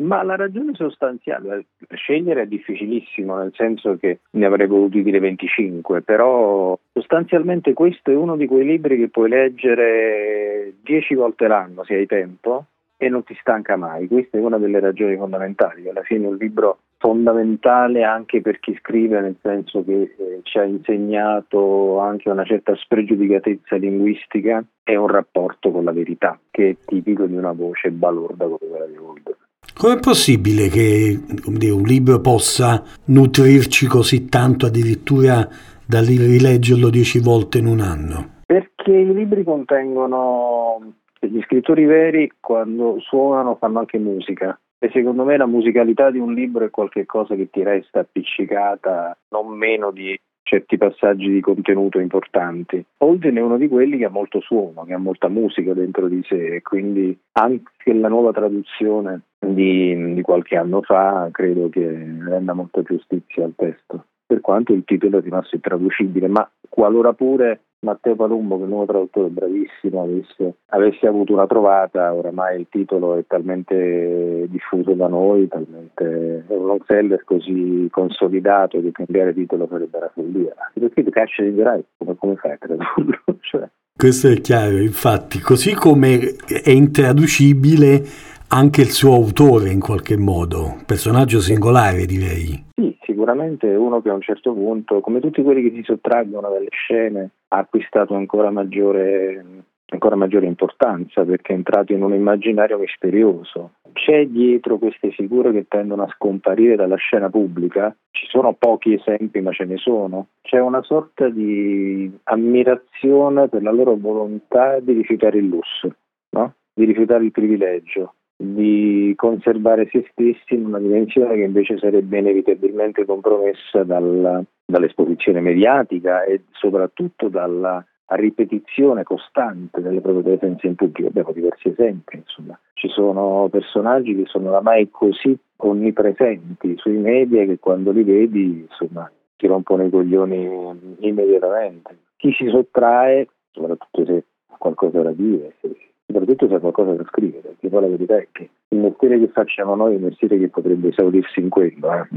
Ma la ragione sostanziale, scegliere è difficilissimo, nel senso che ne avrei voluto dire 25, però sostanzialmente questo è uno di quei libri che puoi leggere 10 volte l'anno se hai tempo e non ti stanca mai. Questa è una delle ragioni fondamentali. Alla fine è un libro fondamentale anche per chi scrive, nel senso che eh, ci ha insegnato anche una certa spregiudicatezza linguistica e un rapporto con la verità, che è tipico di una voce balorda come quella di Holder. Com'è possibile che dire, un libro possa nutrirci così tanto addirittura da rileggerlo dieci volte in un anno? Perché i libri contengono gli scrittori veri quando suonano fanno anche musica e secondo me la musicalità di un libro è qualcosa che ti resta appiccicata non meno di certi passaggi di contenuto importanti. Holden è uno di quelli che ha molto suono, che ha molta musica dentro di sé e quindi anche la nuova traduzione di, di qualche anno fa credo che renda molta giustizia al testo per quanto il titolo è rimasto intraducibile, ma qualora pure Matteo Palumbo, che è un nuovo traduttore bravissimo, avesse, avesse, avuto una trovata, oramai il titolo è talmente diffuso da noi, talmente è un long seller così consolidato che cambiare titolo sarebbe una follia. Perché ti caccia di Gerai, come, come fai a tradurlo? cioè. Questo è chiaro, infatti, così come è intraducibile anche il suo autore in qualche modo, personaggio singolare direi. Sì, sicuramente uno che a un certo punto, come tutti quelli che si sottraggono dalle scene, ha acquistato ancora maggiore, ancora maggiore importanza perché è entrato in un immaginario misterioso. C'è dietro queste figure che tendono a scomparire dalla scena pubblica, ci sono pochi esempi ma ce ne sono, c'è una sorta di ammirazione per la loro volontà di rifiutare il lusso, no? di rifiutare il privilegio, di conservare se stessi in una dimensione che invece sarebbe inevitabilmente compromessa dalla, dall'esposizione mediatica e soprattutto dalla ripetizione costante delle proprie presenze in pubblico. Abbiamo diversi esempi, insomma. Ci sono personaggi che sono oramai così onnipresenti sui media che quando li vedi, insomma, ti rompono i coglioni immediatamente. Chi si sottrae, soprattutto se ha qualcosa da dire, se soprattutto se ha qualcosa da scrivere, perché poi la verità è che il mestiere che facciamo noi è un mestiere che potrebbe esaurirsi in quello. Eh.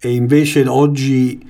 E invece oggi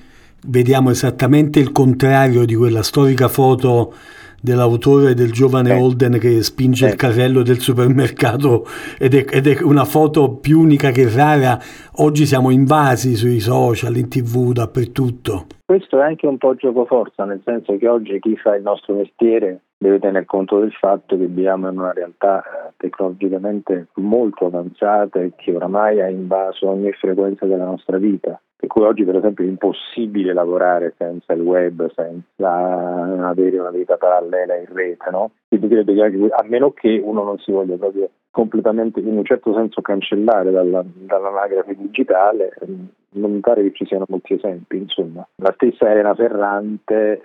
vediamo esattamente il contrario di quella storica foto dell'autore del giovane eh. Holden che spinge eh. il carrello del supermercato ed è, ed è, una foto più unica che rara. Oggi siamo invasi sui social, in tv, dappertutto. Questo è anche un po' gioco forza, nel senso che oggi chi fa il nostro mestiere deve tener conto del fatto che viviamo in una realtà eh, tecnologicamente molto avanzata e che oramai ha invaso ogni frequenza della nostra vita. Per cui oggi per esempio è impossibile lavorare senza il web, senza avere una vita parallela in rete, no? Quindi credo che a meno che uno non si voglia proprio completamente, in un certo senso, cancellare dalla, dall'anagrafe digitale, non mi pare che ci siano molti esempi, insomma. La stessa Elena Ferrante eh,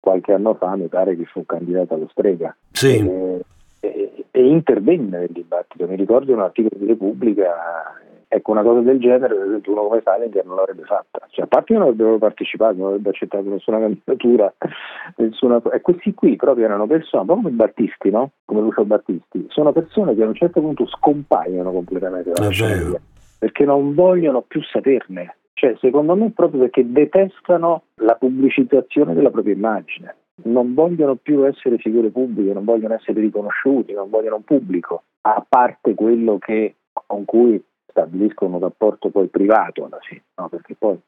qualche anno fa mi pare che fu candidata allo strega. Sì. E, e, e intervenne nel dibattito. Mi ricordo un articolo di Repubblica Ecco, una cosa del genere, per esempio, uno come Salinger non l'avrebbe fatta. Cioè, a parte che non avrebbero partecipato, non avrebbe accettato nessuna candidatura, nessuna... e questi qui proprio erano persone, po' come Battisti, no? Come Lucio Battisti, sono persone che a un certo punto scompaiono completamente dalla scena, perché non vogliono più saperne. Cioè, secondo me proprio perché detestano la pubblicizzazione della propria immagine. Non vogliono più essere figure pubbliche, non vogliono essere riconosciuti, non vogliono un pubblico, a parte quello che, con cui stabiliscono un rapporto poi privato alla fine, no? perché poi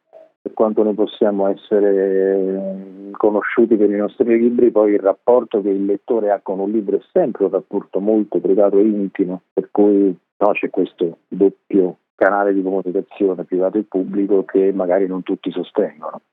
per quanto noi possiamo essere conosciuti per i nostri libri, poi il rapporto che il lettore ha con un libro è sempre un rapporto molto privato e intimo, per cui no, c'è questo doppio canale di comunicazione privato e pubblico che magari non tutti sostengono.